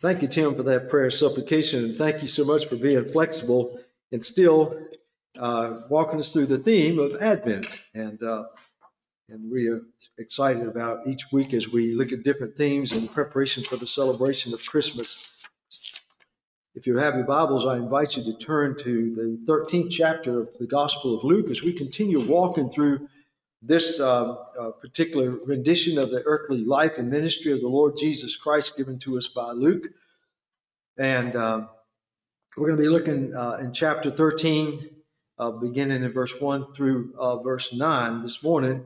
Thank you, Tim, for that prayer supplication, and thank you so much for being flexible and still uh, walking us through the theme of Advent. And uh, and we are excited about each week as we look at different themes in preparation for the celebration of Christmas. If you have your Bibles, I invite you to turn to the 13th chapter of the Gospel of Luke as we continue walking through this uh, uh, particular rendition of the earthly life and ministry of the Lord Jesus Christ given to us by Luke. And uh, we're going to be looking uh, in chapter 13, uh, beginning in verse 1 through uh, verse 9 this morning.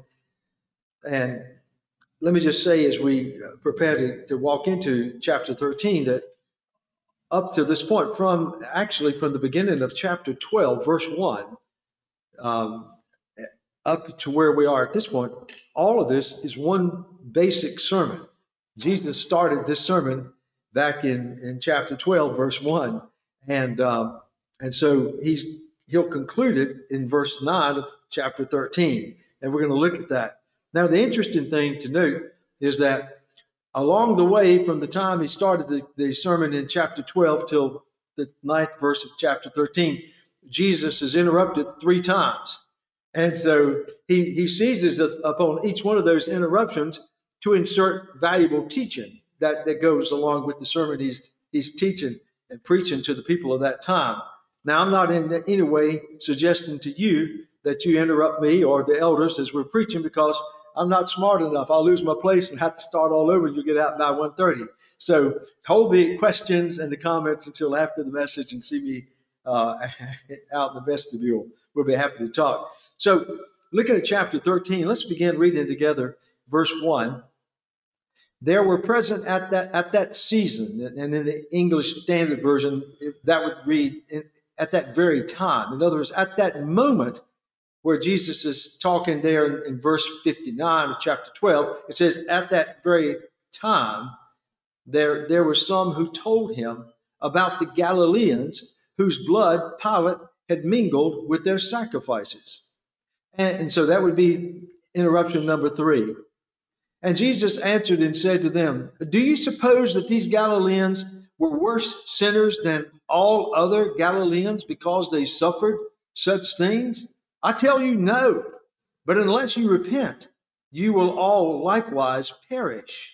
And let me just say, as we prepare to, to walk into chapter 13, that up to this point, from actually from the beginning of chapter 12, verse 1, um, up to where we are at this point, all of this is one basic sermon. Jesus started this sermon back in, in chapter 12, verse 1. And, um, and so he's, he'll conclude it in verse 9 of chapter 13. And we're going to look at that. Now, the interesting thing to note is that along the way, from the time he started the, the sermon in chapter 12 till the ninth verse of chapter 13, Jesus is interrupted three times. And so he, he seizes upon each one of those interruptions to insert valuable teaching that, that goes along with the sermon he's, he's teaching and preaching to the people of that time. Now, I'm not in any way suggesting to you that you interrupt me or the elders as we're preaching because I'm not smart enough. I'll lose my place and have to start all over. You'll get out by 1:30. So hold the questions and the comments until after the message and see me uh, out in the vestibule. We'll be happy to talk. So, looking at chapter 13, let's begin reading together verse 1. There were present at that at that season, and in the English Standard Version, that would read at that very time. In other words, at that moment where Jesus is talking there in, in verse 59 of chapter 12, it says, At that very time, there, there were some who told him about the Galileans whose blood Pilate had mingled with their sacrifices. And, and so that would be interruption number three. And Jesus answered and said to them, Do you suppose that these Galileans were worse sinners than all other Galileans because they suffered such things? I tell you, no. But unless you repent, you will all likewise perish.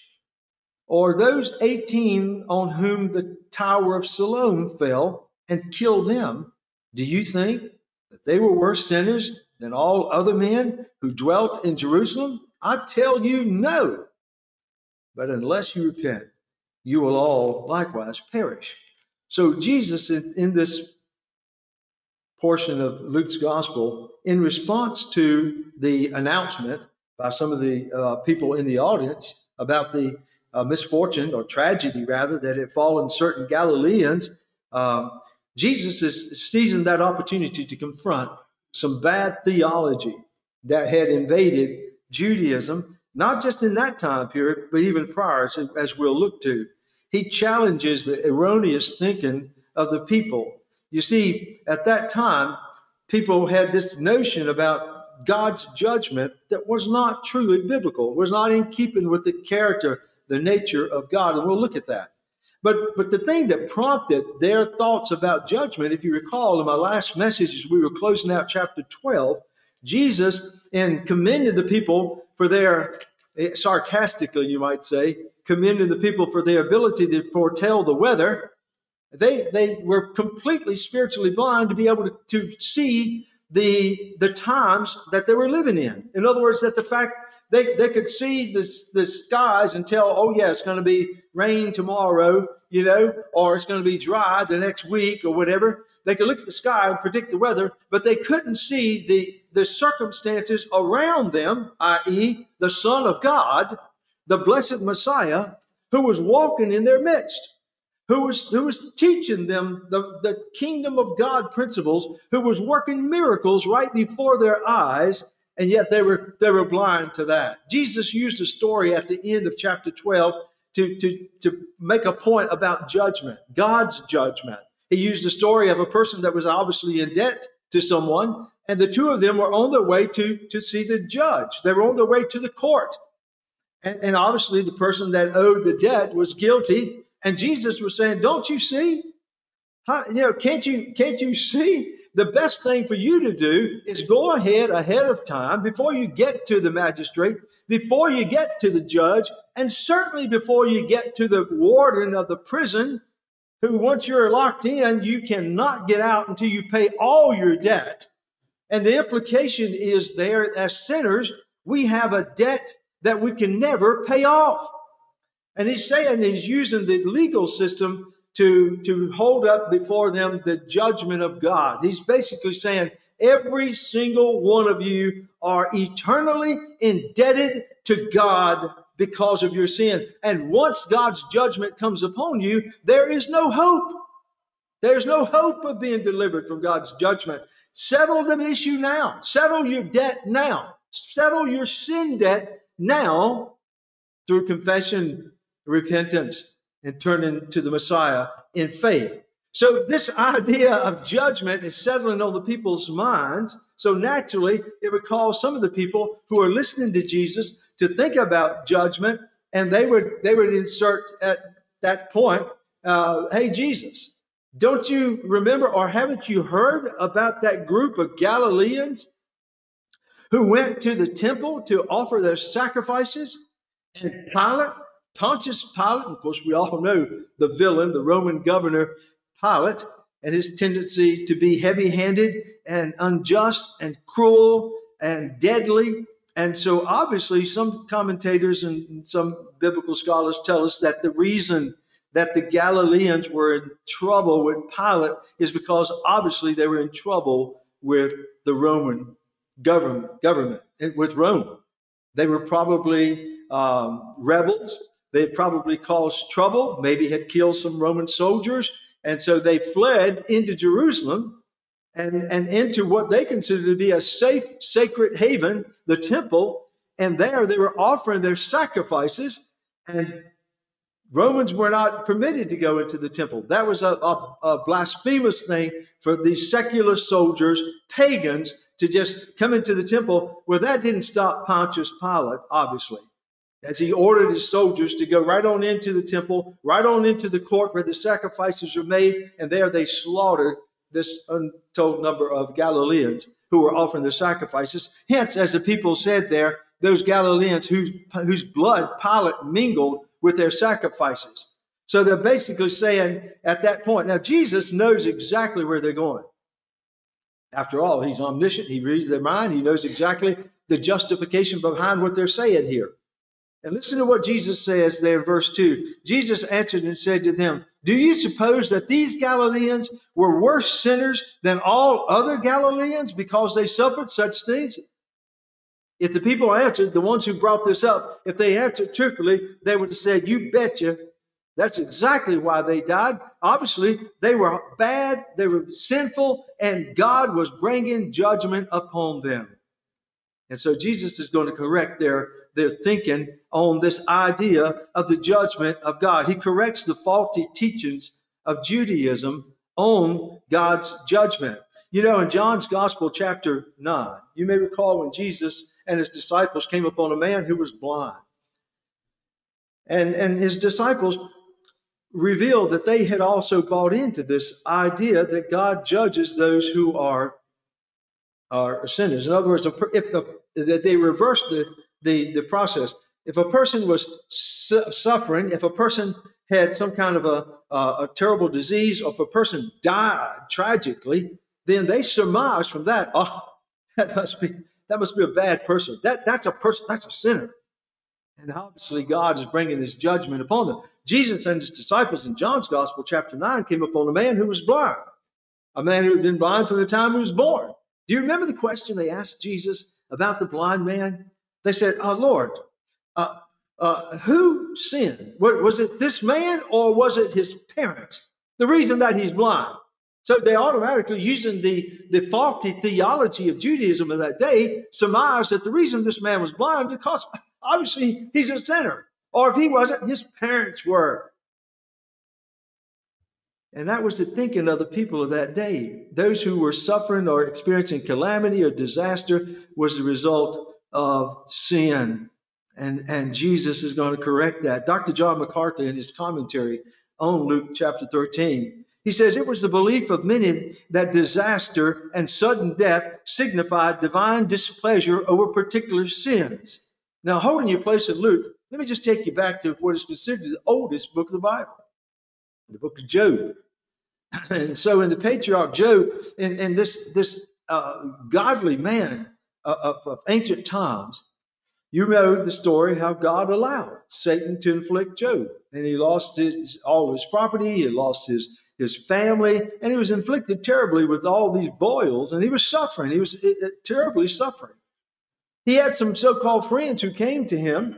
Or those 18 on whom the Tower of Siloam fell and killed them, do you think that they were worse sinners than all other men who dwelt in Jerusalem? I tell you, no. But unless you repent, you will all likewise perish. So, Jesus, in, this portion of Luke's gospel, in response to the announcement by some of the uh, people in the audience about the uh, misfortune or tragedy, rather, that had fallen certain Galileans, um, Jesus is seizing that opportunity to confront some bad theology that had invaded Judaism, not just in that time period, but even prior, as we'll look to. He challenges the erroneous thinking of the people. You see, at that time, people had this notion about God's judgment that was not truly biblical, was not in keeping with the character, the nature of God. And we'll look at that. But, but the thing that prompted their thoughts about judgment, if you recall in my last message as we were closing out chapter 12, Jesus, and commended the people for their, eh, sarcastically you might say, commending the people for their ability to foretell the weather, they, they were completely spiritually blind to be able to, to see the, the times that they were living in. In other words, that the fact they, they could see the, the skies and tell, oh, yeah, it's going to be rain tomorrow, you know, or it's going to be dry the next week or whatever. They could look at the sky and predict the weather, but they couldn't see the, the circumstances around them, i.e., the Son of God, the blessed Messiah, who was walking in their midst. Who was, who was teaching them the, the kingdom of God principles, who was working miracles right before their eyes, and yet they were they were blind to that. Jesus used a story at the end of chapter 12 to, to, to make a point about judgment, God's judgment. He used the story of a person that was obviously in debt to someone, and the two of them were on their way to, to see the judge. They were on their way to the court. And, and obviously, the person that owed the debt was guilty And Jesus was saying, Don't you see? How, you know, can't you can't you see? The best thing for you to do is go ahead ahead of time before you get to the magistrate, before you get to the judge, and certainly before you get to the warden of the prison, who once you're locked in, you cannot get out until you pay all your debt. And the implication is there as sinners, we have a debt that we can never pay off. And he's saying he's using the legal system to, to hold up before them the judgment of God. He's basically saying every single one of you are eternally indebted to God because of your sin. And once God's judgment comes upon you, there is no hope. There's no hope of being delivered from God's judgment. Settle the issue now. Settle your debt now. Settle your sin debt now through confession, repentance, and turning to the Messiah in faith. So this idea of judgment is settling on the people's minds. So naturally, it would cause some of the people who are listening to Jesus to think about judgment, and they would they would insert at that point, uh, "Hey Jesus, don't you remember or haven't you heard about that group of Galileans who went to the temple to offer their sacrifices? And Pilate, Pontius Pilate, of course, we all know the villain, the Roman governor Pilate, and his tendency to be heavy handed and unjust and cruel and deadly. And so, obviously, some commentators and some biblical scholars tell us that the reason that the Galileans were in trouble with Pilate is because obviously they were in trouble with the Roman government, government with Rome. They were probably um, rebels. They probably caused trouble, maybe had killed some Roman soldiers. And so they fled into Jerusalem and, and into what they considered to be a safe, sacred haven, the temple. And there they were offering their sacrifices. And Romans were not permitted to go into the temple. That was a, a, a, blasphemous thing for these secular soldiers, pagans, to just come into the temple. Well, that didn't stop Pontius Pilate, obviously, as he ordered his soldiers to go right on into the temple, right on into the court where the sacrifices were made, and there they slaughtered this untold number of Galileans who were offering the sacrifices. Hence, as the people said there, those Galileans whose, whose blood Pilate mingled with their sacrifices. So they're basically saying at that point, now Jesus knows exactly where they're going. After all, he's omniscient. He reads their mind. He knows exactly the justification behind what they're saying here. And listen to what Jesus says there in verse 2. Jesus answered and said to them, Do you suppose that these Galileans were worse sinners than all other Galileans because they suffered such things? If the people answered, the ones who brought this up, if they answered truthfully, they would have said, You betcha. That's exactly why they died. Obviously, they were bad, they were sinful, and God was bringing judgment upon them. And so Jesus is going to correct their, their thinking on this idea of the judgment of God. He corrects the faulty teachings of Judaism on God's judgment. You know, in John's Gospel, chapter 9, you may recall when Jesus and his disciples came upon a man who was blind. And, and his disciples revealed that they had also bought into this idea that God judges those who are, are sinners. In other words, if the, that they reversed the, the, the process. If a person was su- suffering, if a person had some kind of a, a terrible disease, or if a person died tragically, then they surmise from that, oh, that must be that must be a bad person. That that's a person. That's a sinner. And obviously, God is bringing His judgment upon them. Jesus and His disciples in John's Gospel, chapter nine, came upon a man who was blind, a man who had been blind from the time he was born. Do you remember the question they asked Jesus about the blind man? They said, "Oh Lord, uh, uh, who sinned? Was it this man or was it his parents? The reason that he's blind." So they automatically, using the, the faulty theology of Judaism of that day, surmised that the reason this man was blind because obviously he's a sinner. Or if he wasn't, his parents were. And that was the thinking of the people of that day. Those who were suffering or experiencing calamity or disaster was the result of sin. And, and Jesus is going to correct that. Dr. John MacArthur, in his commentary on Luke chapter 13. He says, It was the belief of many that disaster and sudden death signified divine displeasure over particular sins. Now, holding your place in Luke, let me just take you back to what is considered the oldest book of the Bible, the book of Job. And so, in the patriarch Job, in, and this, this uh, godly man of, of ancient times, you know the story how God allowed Satan to inflict Job. And he lost his, all his property, he lost his, his family, and he was inflicted terribly with all these boils, and he was suffering. He was uh, uh, terribly suffering. He had some so-called friends who came to him,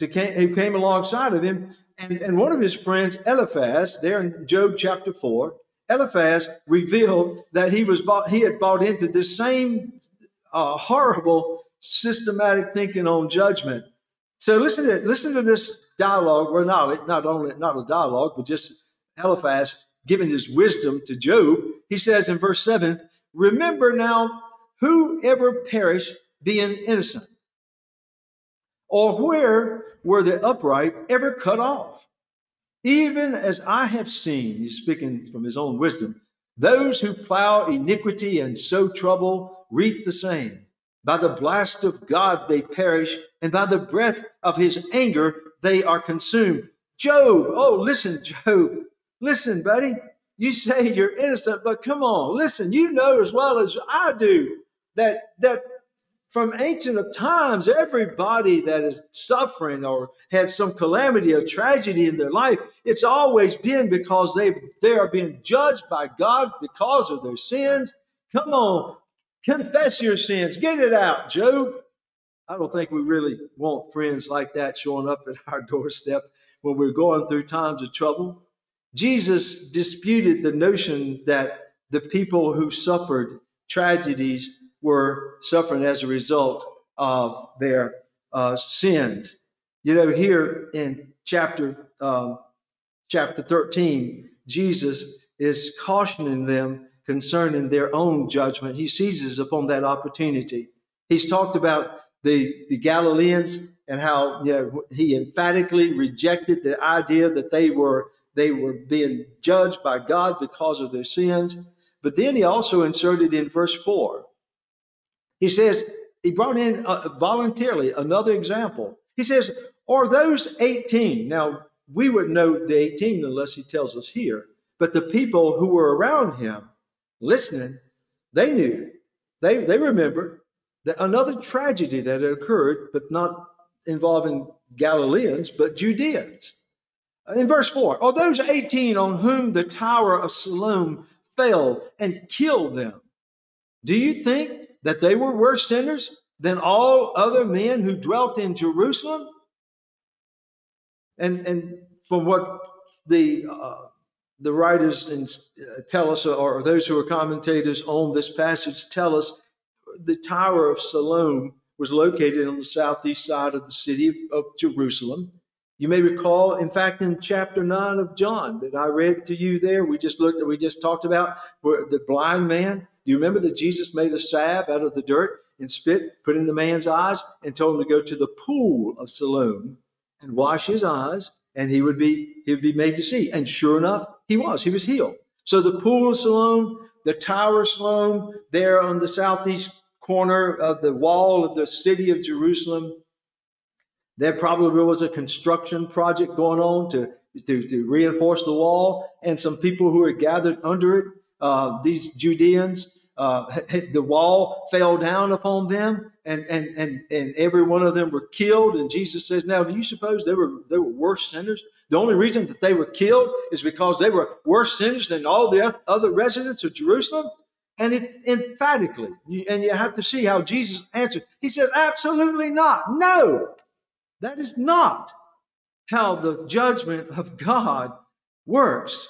to came, who came alongside of him, and, and one of his friends, Eliphaz, there in Job chapter 4, Eliphaz revealed that he was bought, he had bought into this same uh, horrible systematic thinking on judgment. So listen to listen to this dialogue. Well, not not only not a dialogue, but just Eliphaz giving his wisdom to Job. He says in verse seven, "Remember now, whoever perished being innocent, or where were the upright ever cut off? Even as I have seen." He's speaking from his own wisdom. Those who plow iniquity and sow trouble reap the same. By the blast of God they perish, and by the breath of his anger they are consumed. Job, oh, listen, Job, listen, buddy. You say you're innocent, but come on, listen, you know as well as I do that, that from ancient of times, everybody that is suffering or had some calamity or tragedy in their life, it's always been because they they are being judged by God because of their sins. Come on, Confess your sins. Get it out, Job. I don't think we really want friends like that showing up at our doorstep when we're going through times of trouble. Jesus disputed the notion that the people who suffered tragedies were suffering as a result of their uh, sins. You know, here in chapter um, chapter 13, Jesus is cautioning them concerning their own judgment. He seizes upon that opportunity. He's talked about the, the Galileans and how you know, he emphatically rejected the idea that they were they were being judged by God because of their sins. But then he also inserted in verse 4. He says, he brought in uh, voluntarily another example. He says, or those 18. Now, we would know the 18 unless he tells us here. But the people who were around him listening, they knew, they, they remembered that another tragedy that had occurred, but not involving Galileans, but Judeans. In verse 4, or those 18 on whom the tower of Siloam fell and killed them, do you think that they were worse sinners than all other men who dwelt in Jerusalem? And, and from what the uh, the writers uh, tell us, or those who are commentators on this passage tell us, the Tower of Siloam was located on the southeast side of the city of, of Jerusalem. You may recall, in fact, in chapter 9 of John that I read to you there, we just looked at, we just talked about where the blind man. Do you remember that Jesus made a salve out of the dirt and spit, put in the man's eyes, and told him to go to the pool of Siloam and wash his eyes, and he would be he would be made to see. And sure enough, he was. He was healed. So the pool of Siloam, the tower of Siloam, there on the southeast corner of the wall of the city of Jerusalem, there probably was a construction project going on to, to, to reinforce the wall, and some people who were gathered under it, uh, these Judeans, uh, the wall fell down upon them, and, and, and, and every one of them were killed. And Jesus says, Now, do you suppose they were, they were worse sinners the only reason that they were killed is because they were worse sinners than all the other residents of Jerusalem. And it, emphatically, and you have to see how Jesus answered. He says, Absolutely not. No, that is not how the judgment of God works.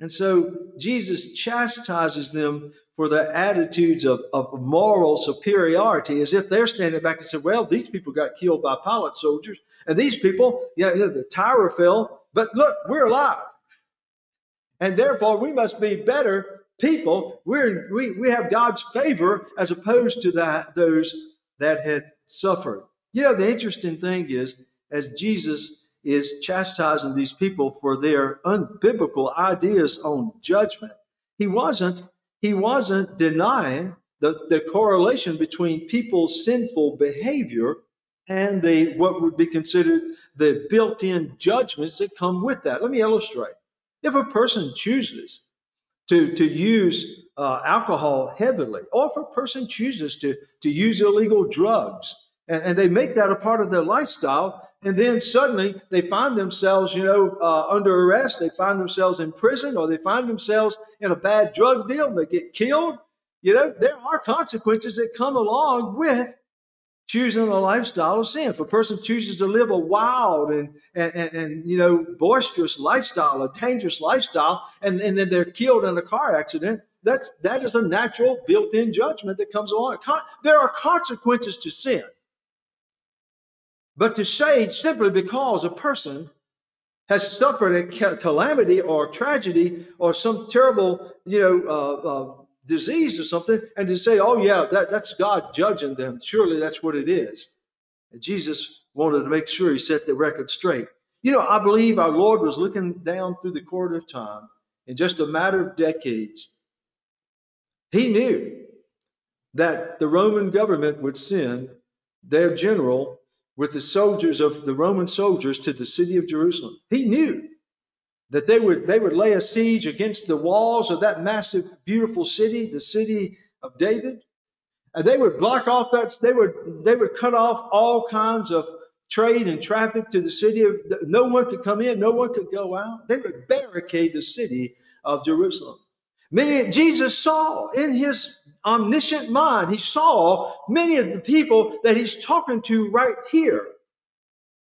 And so Jesus chastises them for their attitudes of, of moral superiority as if they're standing back and said, well, these people got killed by Pilate soldiers. And these people, yeah, the tower fell but look, we're alive. And therefore, we must be better people. We're, we, we have God's favor as opposed to that, those that had suffered. You know, the interesting thing is, as Jesus is chastising these people for their unbiblical ideas on judgment. He wasn't, he wasn't denying the, the correlation between people's sinful behavior and the what would be considered the built-in judgments that come with that. Let me illustrate. If a person chooses to, to use uh, alcohol heavily, or if a person chooses to, to use illegal drugs, and, and they make that a part of their lifestyle, and then suddenly they find themselves, you know, uh, under arrest, they find themselves in prison, or they find themselves in a bad drug deal, and they get killed. You know, there are consequences that come along with choosing a lifestyle of sin. If a person chooses to live a wild and, and, and, and, you know boisterous lifestyle, a dangerous lifestyle, and, and then they're killed in a car accident, that's that is a natural built-in judgment that comes along. There are consequences to sin. But to say simply because a person has suffered a calamity or tragedy or some terrible, you know, uh, uh, disease or something, and to say, oh, yeah, that, that's God judging them. Surely that's what it is. And Jesus wanted to make sure he set the record straight. You know, I believe our Lord was looking down through the court of time in just a matter of decades. He knew that the Roman government would send their general with the soldiers of the Roman soldiers to the city of Jerusalem. He knew that they would they would lay a siege against the walls of that massive beautiful city the city of david. And they would block off that they would they would cut off all kinds of trade and traffic to the city of no one could come in no one could go out. They would barricade the city of jerusalem many jesus saw in his omniscient mind he saw many of the people that he's talking to right here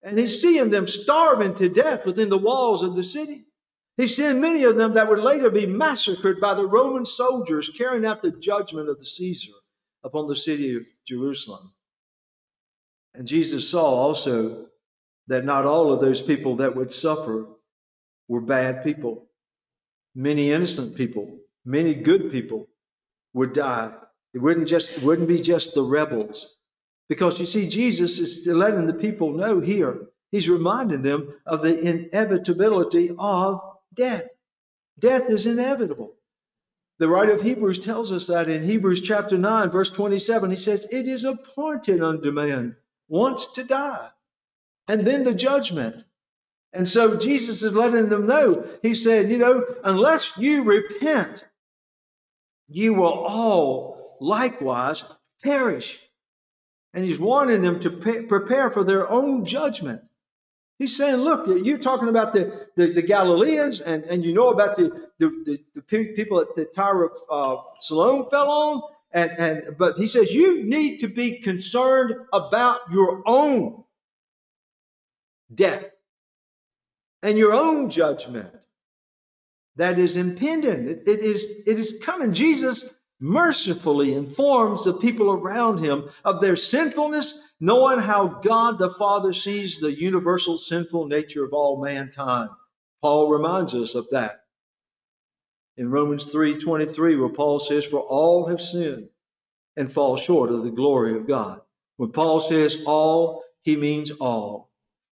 and he's seeing them starving to death within the walls of the city. He's seeing many of them that would later be massacred by the Roman soldiers carrying out the judgment of the Caesar upon the city of Jerusalem. And Jesus saw also that not all of those people that would suffer were bad people. Many innocent people, many good people would die. It wouldn't just it wouldn't be just the rebels. Because you see, Jesus is letting the people know here, he's reminding them of the inevitability of death. Death is inevitable. The writer of Hebrews tells us that in Hebrews chapter 9, verse 27, he says, It is appointed unto man once to die, and then the judgment. And so Jesus is letting them know, he said, You know, unless you repent, you will all likewise perish and he's wanting them to prepare for their own judgment. He's saying, look, you're talking about the, the, the Galileans, and, and you know about the, the, the, people at the Tower of uh, Siloam fell on, and, and but he says you need to be concerned about your own death and your own judgment that is impending. It, it is it is coming. Jesus mercifully informs the people around him of their sinfulness, knowing how God the Father sees the universal sinful nature of all mankind. Paul reminds us of that. In Romans 3:23 where Paul says for all have sinned and fall short of the glory of God. When Paul says all, he means all.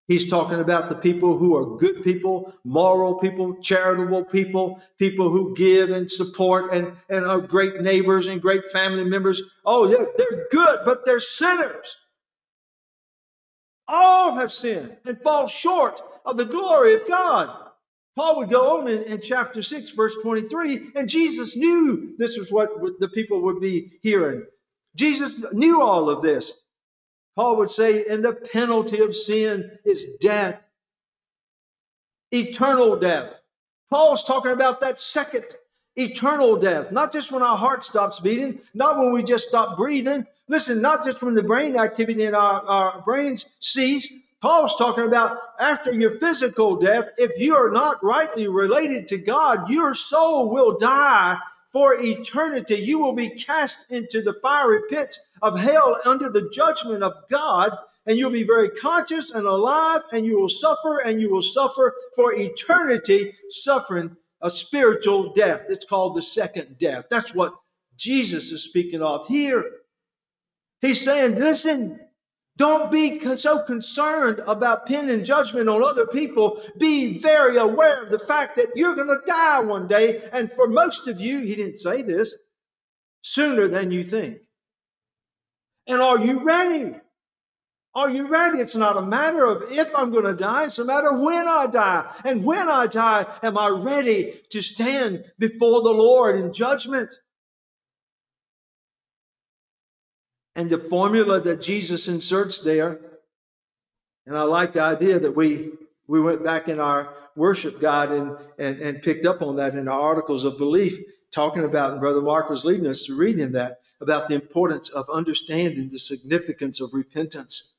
He's talking about the people who are good people, moral people, charitable people, people who give and support and, and are great neighbors and great family members. Oh, yeah, they're good, but they're sinners. All have sinned and fall short of the glory of God. Paul would go on in, in, chapter 6, verse 23, and Jesus knew this was what the people would be hearing. Jesus knew all of this. Paul would say, and the penalty of sin is death, eternal death. Paul's talking about that second eternal death, not just when our heart stops beating, not when we just stop breathing. Listen, not just when the brain activity in our, our brains cease. Paul's talking about after your physical death, if you are not rightly related to God, your soul will die for eternity. You will be cast into the fiery pits of hell under the judgment of God, and you'll be very conscious and alive, and you will suffer, and you will suffer for eternity, suffering a spiritual death. It's called the second death. That's what Jesus is speaking of here. He's saying, listen, Don't be so concerned about pinning judgment on other people. Be very aware of the fact that you're going to die one day. And for most of you, he didn't say this, sooner than you think. And are you ready? Are you ready? It's not a matter of if I'm going to die, it's a matter of when I die. And when I die, am I ready to stand before the Lord in judgment? And the formula that Jesus inserts there, and I like the idea that we we went back in our worship guide and, and, and picked up on that in our articles of belief, talking about, and Brother Mark was leading us to reading that, about the importance of understanding the significance of repentance.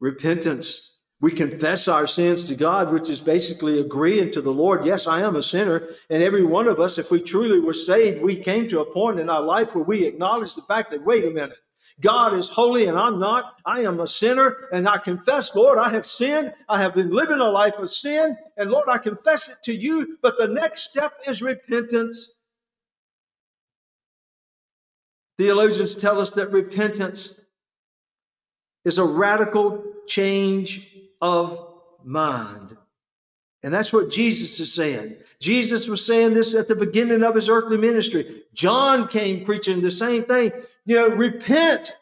Repentance. We confess our sins to God, which is basically agreeing to the Lord, yes, I am a sinner. And every one of us, if we truly were saved, we came to a point in our life where we acknowledge the fact that, wait a minute, God is holy and I'm not. I am a sinner and I confess, Lord, I have sinned. I have been living a life of sin. And Lord, I confess it to you. But the next step is repentance. Theologians tell us that repentance is a radical change of mind. And that's what Jesus is saying. Jesus was saying this at the beginning of his earthly ministry. John came preaching the same thing. You know, repent.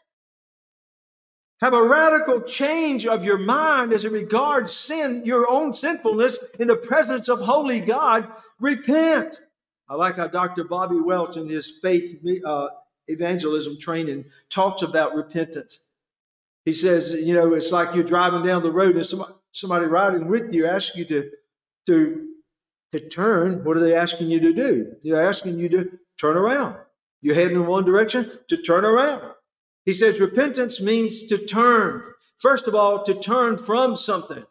Have a radical change of your mind as it regards sin, your own sinfulness in the presence of holy God. Repent. I like how Dr. Bobby Welch in his faith uh, evangelism training talks about repentance. He says, you know, it's like you're driving down the road and somebody, somebody riding with you asks you to, to, to turn. What are they asking you to do? They're asking you to turn around. You're heading in one direction to turn around. He says repentance means to turn. First of all, to turn from something,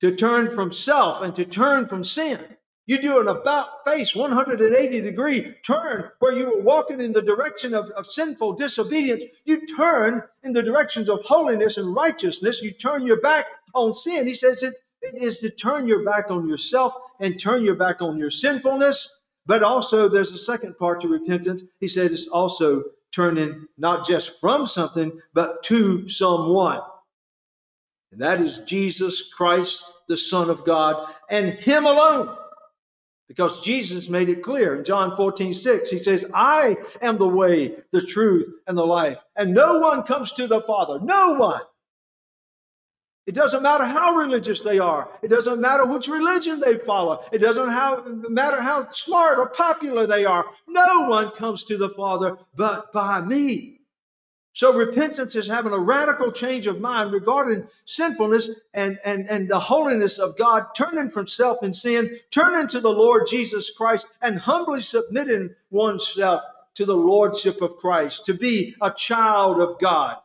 to turn from self and to turn from sin. You do an about face 180 degree turn where you were walking in the direction of, of sinful disobedience. You turn in the directions of holiness and righteousness. You turn your back on sin. He says it, it is to turn your back on yourself and turn your back on your sinfulness. But also, there's a second part to repentance. He said it's also turning not just from something, but to someone. And that is Jesus Christ, the Son of God, and Him alone. Because Jesus made it clear in John 14, 6. He says, I am the way, the truth, and the life. And no one comes to the Father. No one. It doesn't matter how religious they are. It doesn't matter which religion they follow. It doesn't matter how smart or popular they are. No one comes to the Father but by me. So repentance is having a radical change of mind regarding sinfulness and, and, and the holiness of God, turning from self and sin, turning to the Lord Jesus Christ, and humbly submitting oneself to the Lordship of Christ, to be a child of God.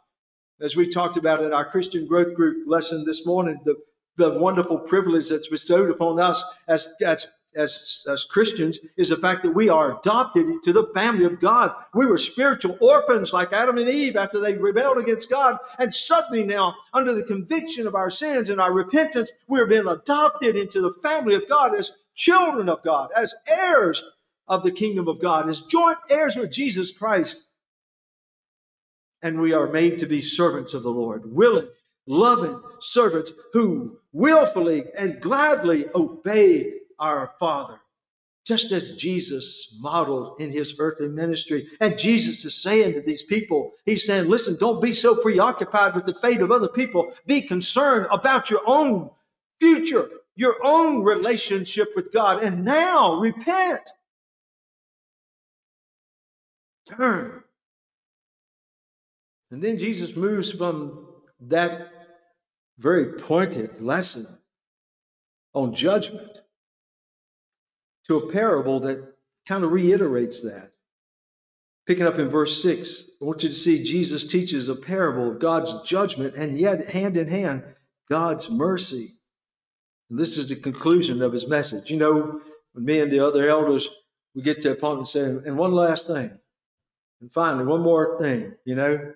As we talked about in our Christian growth group lesson this morning, the, the wonderful privilege that's bestowed upon us as, as as, as Christians is the fact that we are adopted into the family of God. We were spiritual orphans like Adam and Eve after they rebelled against God. And suddenly now, under the conviction of our sins and our repentance, we're being adopted into the family of God as children of God, as heirs of the kingdom of God, as joint heirs with Jesus Christ. And we are made to be servants of the Lord, willing, loving servants who willfully and gladly obey our Father, just as Jesus modeled in his earthly ministry. And Jesus is saying to these people, He's saying, listen, don't be so preoccupied with the fate of other people. Be concerned about your own future, your own relationship with God. And now repent. Turn. And then Jesus moves from that very pointed lesson on judgment to a parable that kind of reiterates that. Picking up in verse 6, I want you to see Jesus teaches a parable of God's judgment and yet, hand in hand, God's mercy. And this is the conclusion of his message. You know, when me and the other elders, we get to a point and say, and one last thing. And finally, one more thing, you know.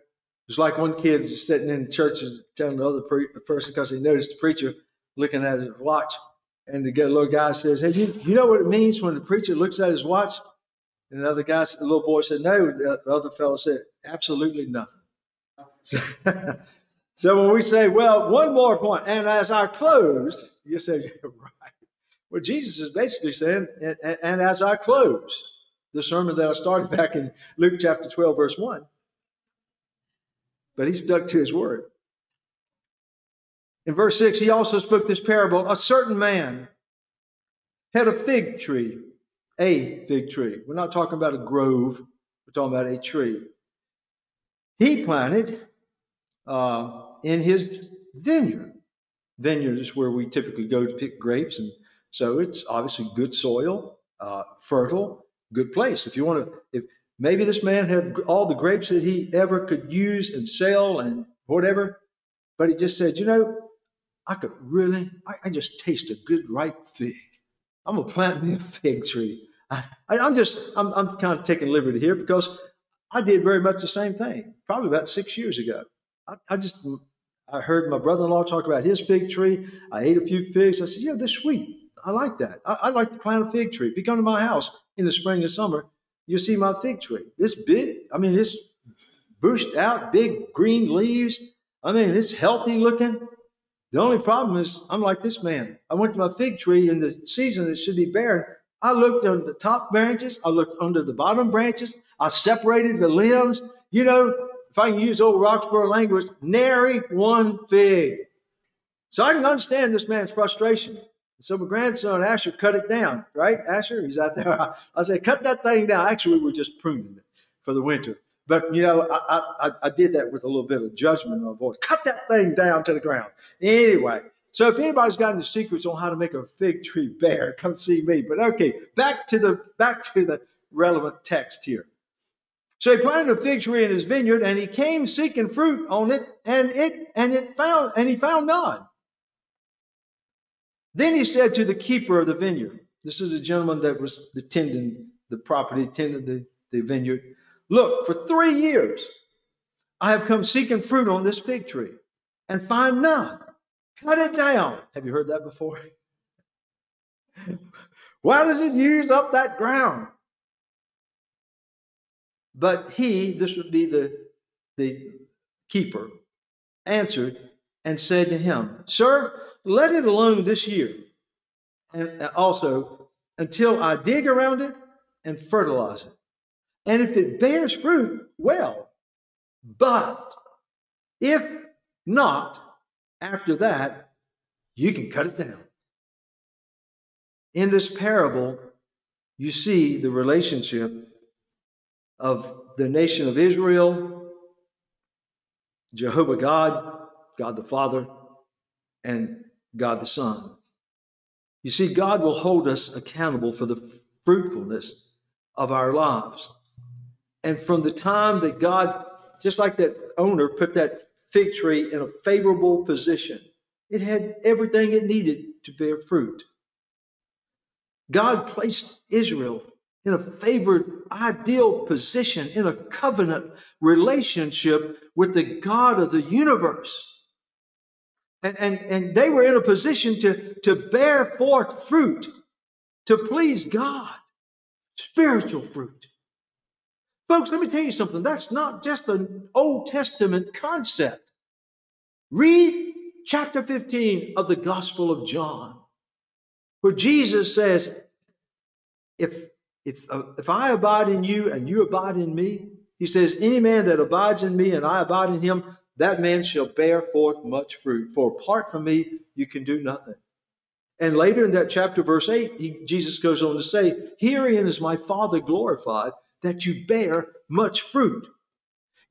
It's like one kid sitting in church and telling the other pre- person because he noticed the preacher looking at his watch. And the little guy says, Hey, you, you know what it means when the preacher looks at his watch? And the other guy, the little boy said, No. The other fellow said, Absolutely nothing. So, so when we say, well, one more point, and as I close, you say, right. Well, Jesus is basically saying, and, and as I close the sermon that I started back in Luke chapter 12, verse 1, but he stuck to his word. In verse 6, he also spoke this parable. A certain man had a fig tree, a fig tree. We're not talking about a grove, we're talking about a tree. He planted uh, in his vineyard. Vineyard is where we typically go to pick grapes, and so it's obviously good soil, uh, fertile, good place. If you want to, if maybe this man had all the grapes that he ever could use and sell and whatever, but he just said, you know, I could really, I, I just taste a good ripe fig. I'm gonna plant me a fig tree. I, am just, I'm, I'm kind of taking liberty here because I did very much the same thing, probably about six years ago. I, I just, I heard my brother-in-law talk about his fig tree. I ate a few figs. I said, yeah, they're sweet. I like that. I, I like to plant a fig tree. If you come to my house in the spring and summer, you'll see my fig tree. It's big. I mean, it's bushed out, big green leaves. I mean, it's healthy looking. The only problem is I'm like this man. I went to my fig tree in the season it should be barren. I looked on the top branches. I looked under the bottom branches. I separated the limbs. You know, if I can use old Roxborough language, nary one fig. So I can understand this man's frustration. So my grandson Asher cut it down, right? Asher, he's out there. I said, cut that thing down. Actually, we were just pruning it for the winter. But, you know, I, I, I did that with a little bit of judgment in my voice. Cut that thing down to the ground. Anyway, so if anybody's got any secrets on how to make a fig tree bear, come see me. But okay, back to the back to the relevant text here. So he planted a fig tree in his vineyard, and he came seeking fruit on it, and it and it found and he found none. Then he said to the keeper of the vineyard, this is a gentleman that was the tending the property, tending the, the vineyard. Look, for three years I have come seeking fruit on this fig tree and find none. Cut it down. Have you heard that before? Why does it use up that ground? But he, this would be the, the keeper, answered and said to him, Sir, let it alone this year, and also until I dig around it and fertilize it. And if it bears fruit, well. But if not, after that, you can cut it down. In this parable, you see the relationship of the nation of Israel, Jehovah God, God the Father, and God the Son. You see, God will hold us accountable for the fruitfulness of our lives. And from the time that God, just like that owner put that fig tree in a favorable position, it had everything it needed to bear fruit. God placed Israel in a favored, ideal position, in a covenant relationship with the God of the universe. And, and, and they were in a position to, to bear forth fruit, to please God, spiritual fruit. Folks, let me tell you something. That's not just an Old Testament concept. Read chapter 15 of the Gospel of John, where Jesus says, if, if, uh, if I abide in you and you abide in me, he says, any man that abides in me and I abide in him, that man shall bear forth much fruit. For apart from me, you can do nothing. And later in that chapter, verse 8, he, Jesus goes on to say, Herein is my Father glorified, that you bear much fruit.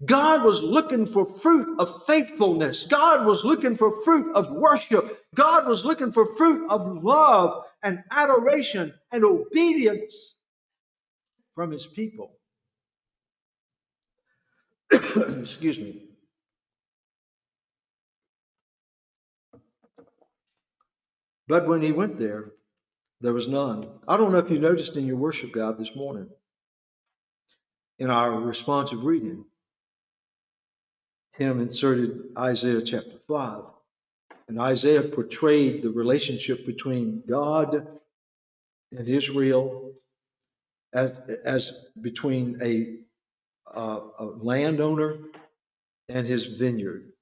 God was looking for fruit of faithfulness. God was looking for fruit of worship. God was looking for fruit of love and adoration and obedience from his people. Excuse me. But when he went there, there was none. I don't know if you noticed in your worship God this morning in our responsive reading. Tim inserted Isaiah chapter 5. And Isaiah portrayed the relationship between God and Israel as, as between a, uh, a landowner and his vineyard.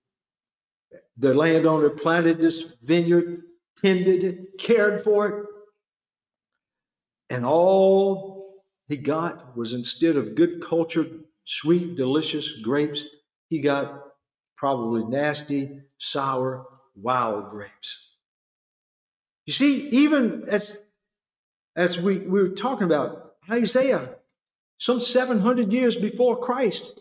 The landowner planted this vineyard, tended it, cared for it, and all he got was instead of good cultured, sweet, delicious grapes, he got probably nasty, sour, wild grapes. You see, even as as we, we were talking about Isaiah, some 700 years before Christ,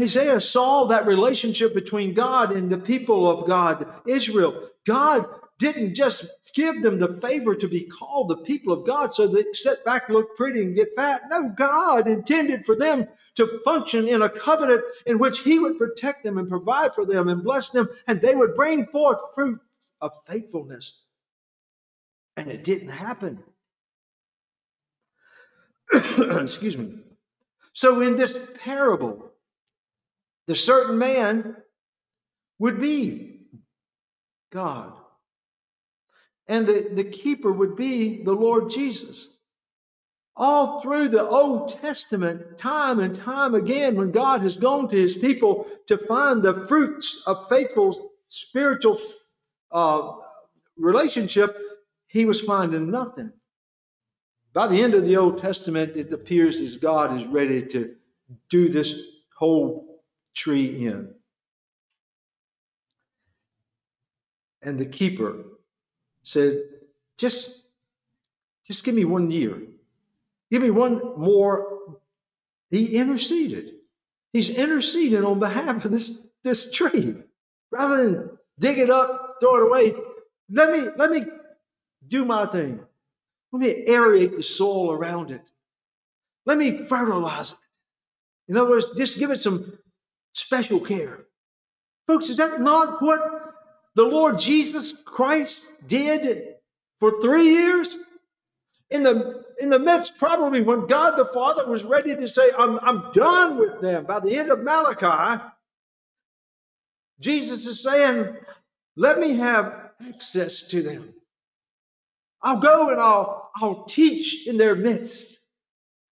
Isaiah saw that relationship between God and the people of God, Israel. God didn't just give them the favor to be called the people of God so they sit back, look pretty, and get fat. No, God intended for them to function in a covenant in which He would protect them and provide for them and bless them, and they would bring forth fruit of faithfulness. And it didn't happen. Excuse me. So, in this parable, the certain man would be God. And the, the keeper would be the Lord Jesus. All through the Old Testament, time and time again, when God has gone to his people to find the fruits of faithful spiritual uh, relationship, he was finding nothing. By the end of the Old Testament, it appears as God is ready to do this whole tree in. And the keeper said, just, just give me one year. Give me one more. He interceded. He's interceding on behalf of this, this tree. Rather than dig it up, throw it away, let me, let me do my thing. Let me aerate the soil around it. Let me fertilize it. In other words, just give it some special care. Folks, is that not what the Lord Jesus Christ did for three years? In the in the midst, probably when God the Father was ready to say, I'm, I'm done with them by the end of Malachi, Jesus is saying, Let me have access to them. I'll go and I'll, I'll teach in their midst.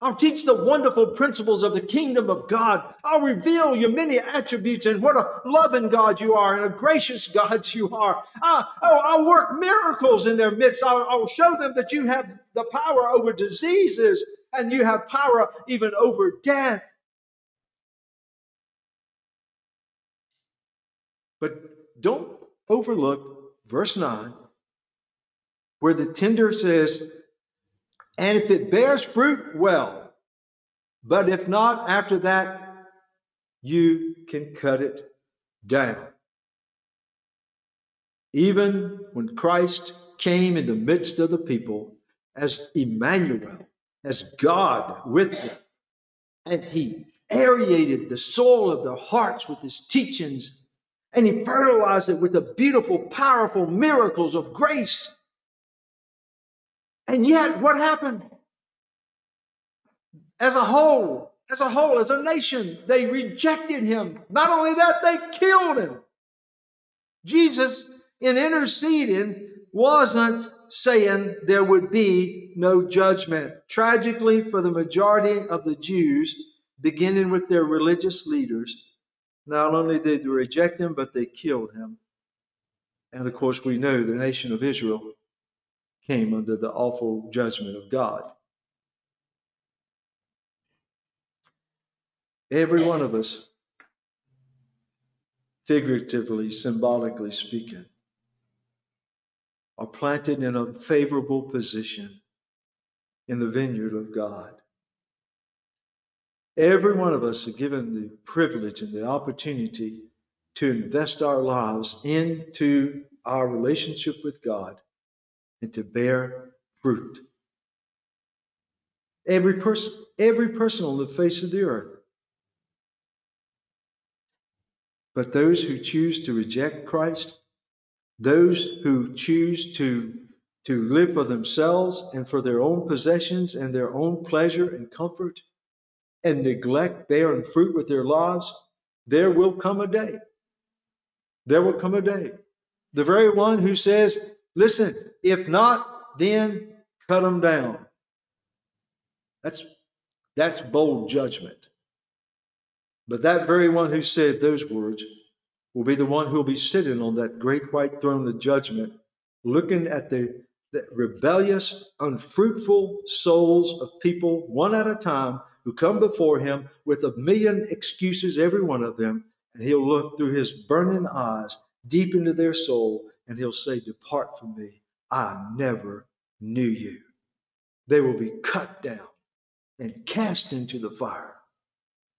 I'll teach the wonderful principles of the kingdom of God. I'll reveal your many attributes and what a loving God you are and a gracious God you are. I'll, oh, I'll work miracles in their midst. I'll, I'll show them that you have the power over diseases and you have power even over death. But don't overlook verse 9, where the tender says, and if it bears fruit, well. But if not, after that, you can cut it down. Even when Christ came in the midst of the people as Emmanuel, as God with them, and he aerated the soul of their hearts with his teachings, and he fertilized it with the beautiful, powerful miracles of grace and yet, what happened? As a whole, as a whole, as a nation, they rejected him. Not only that, they killed him. Jesus, in interceding, wasn't saying there would be no judgment. Tragically, for the majority of the Jews, beginning with their religious leaders, not only did they reject him, but they killed him. And of course, we know the nation of Israel came under the awful judgment of God. Every one of us, figuratively, symbolically speaking, are planted in a favorable position in the vineyard of God. Every one of us are given the privilege and the opportunity to invest our lives into our relationship with God and to bear fruit. Every person, every person on the face of the earth. But those who choose to reject Christ, those who choose to, to live for themselves and for their own possessions and their own pleasure and comfort, and neglect bearing fruit with their lives, there will come a day. There will come a day. The very one who says, Listen, if not, then cut them down. That's, that's bold judgment. But that very one who said those words will be the one who will be sitting on that great white throne of judgment, looking at the, the rebellious, unfruitful souls of people one at a time who come before him with a million excuses, every one of them, and he'll look through his burning eyes deep into their soul and he'll say, Depart from me. I never knew you. They will be cut down and cast into the fire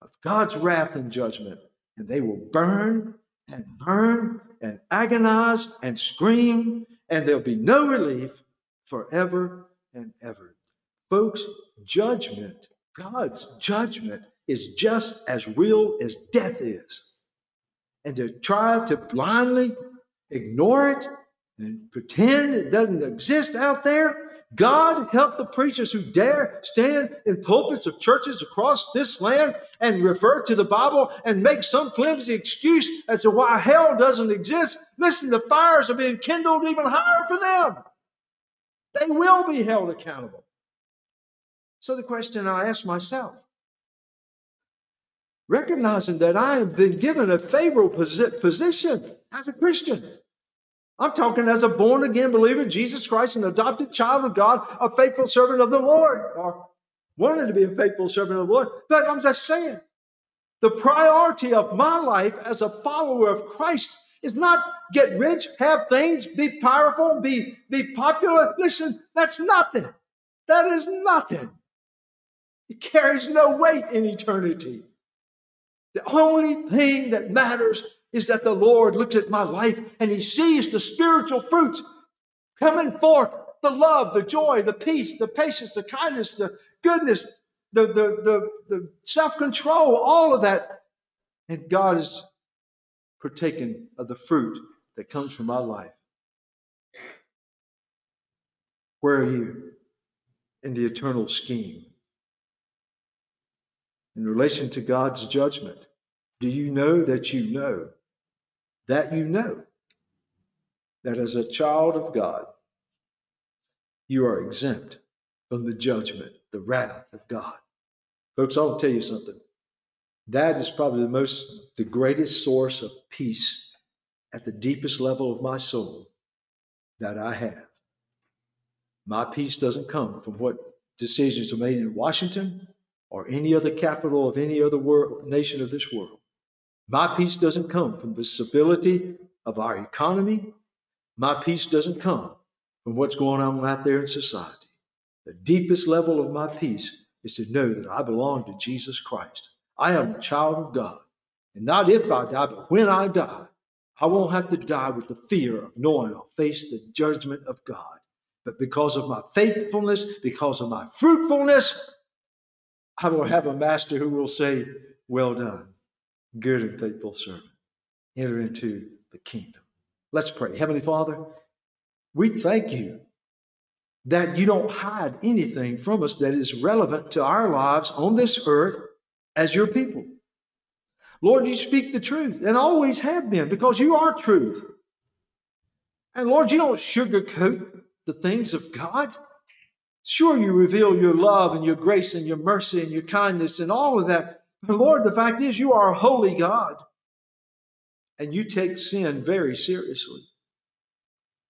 of God's wrath and judgment, and they will burn and burn and agonize and scream, and there'll be no relief forever and ever. Folks, judgment, God's judgment, is just as real as death is. And to try to blindly ignore it and pretend it doesn't exist out there. God help the preachers who dare stand in pulpits of churches across this land and refer to the Bible and make some flimsy excuse as to why hell doesn't exist. Listen, the fires are being kindled even higher for them. They will be held accountable. So the question I ask myself, recognizing that I have been given a favorable position as a Christian, I'm talking as a born again believer in Jesus Christ, an adopted child of God, a faithful servant of the Lord, or wanted to be a faithful servant of the Lord. But I'm just saying, the priority of my life as a follower of Christ is not get rich, have things, be powerful, be, be popular. Listen, that's nothing. That is nothing. It carries no weight in eternity. The only thing that matters is that the Lord looks at my life and he sees the spiritual fruit coming forth the love, the joy, the peace, the patience, the kindness, the goodness, the, the, the, the self control, all of that. And God is partaking of the fruit that comes from my life. Where are you in the eternal scheme? In relation to God's judgment, do you know that you know that you know that as a child of God, you are exempt from the judgment, the wrath of God. Folks, I'll tell you something. That is probably the most, the greatest source of peace at the deepest level of my soul that I have. My peace doesn't come from what decisions are made in Washington or any other capital of any other world, nation of this world. My peace doesn't come from the stability of our economy. My peace doesn't come from what's going on out there in society. The deepest level of my peace is to know that I belong to Jesus Christ. I am a child of God. And not if I die, but when I die, I won't have to die with the fear of knowing I'll face the judgment of God. But because of my faithfulness, because of my fruitfulness, I will have a master who will say, Well done, good and faithful servant. Enter into the kingdom. Let's pray. Heavenly Father, we thank you that you don't hide anything from us that is relevant to our lives on this earth as your people. Lord, you speak the truth and always have been because you are truth. And Lord, you don't sugarcoat the things of God. Sure, you reveal your love and your grace and your mercy and your kindness and all of that. But Lord, the fact is, you are a holy God. And you take sin very seriously.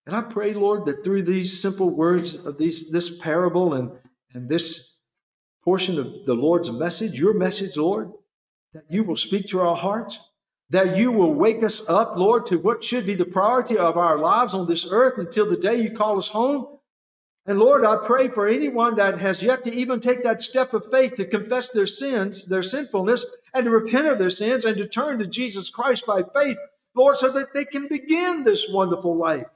And I pray, Lord, that through these simple words of these, this parable and, and this portion of the Lord's message, your message, Lord, that you will speak to our hearts, that you will wake us up, Lord, to what should be the priority of our lives on this earth until the day you call us home. And Lord, I pray for anyone that has yet to even take that step of faith to confess their sins, their sinfulness, and to repent of their sins and to turn to Jesus Christ by faith, Lord, so that they can begin this wonderful life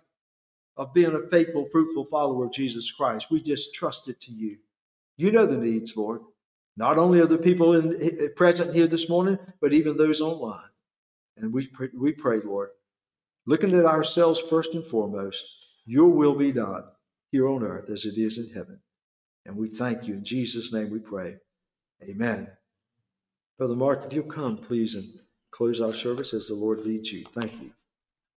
of being a faithful, fruitful follower of Jesus Christ. We just trust it to you. You know the needs, Lord, not only of the people in, eh, eh, present here this morning, but even those online. And we pray, we pray, Lord, looking at ourselves first and foremost, your will be done here on earth as it is in heaven. And we thank you. In Jesus' name we pray. Amen. Brother Mark, if you'll come, please, and close our service as the Lord leads you. Thank you.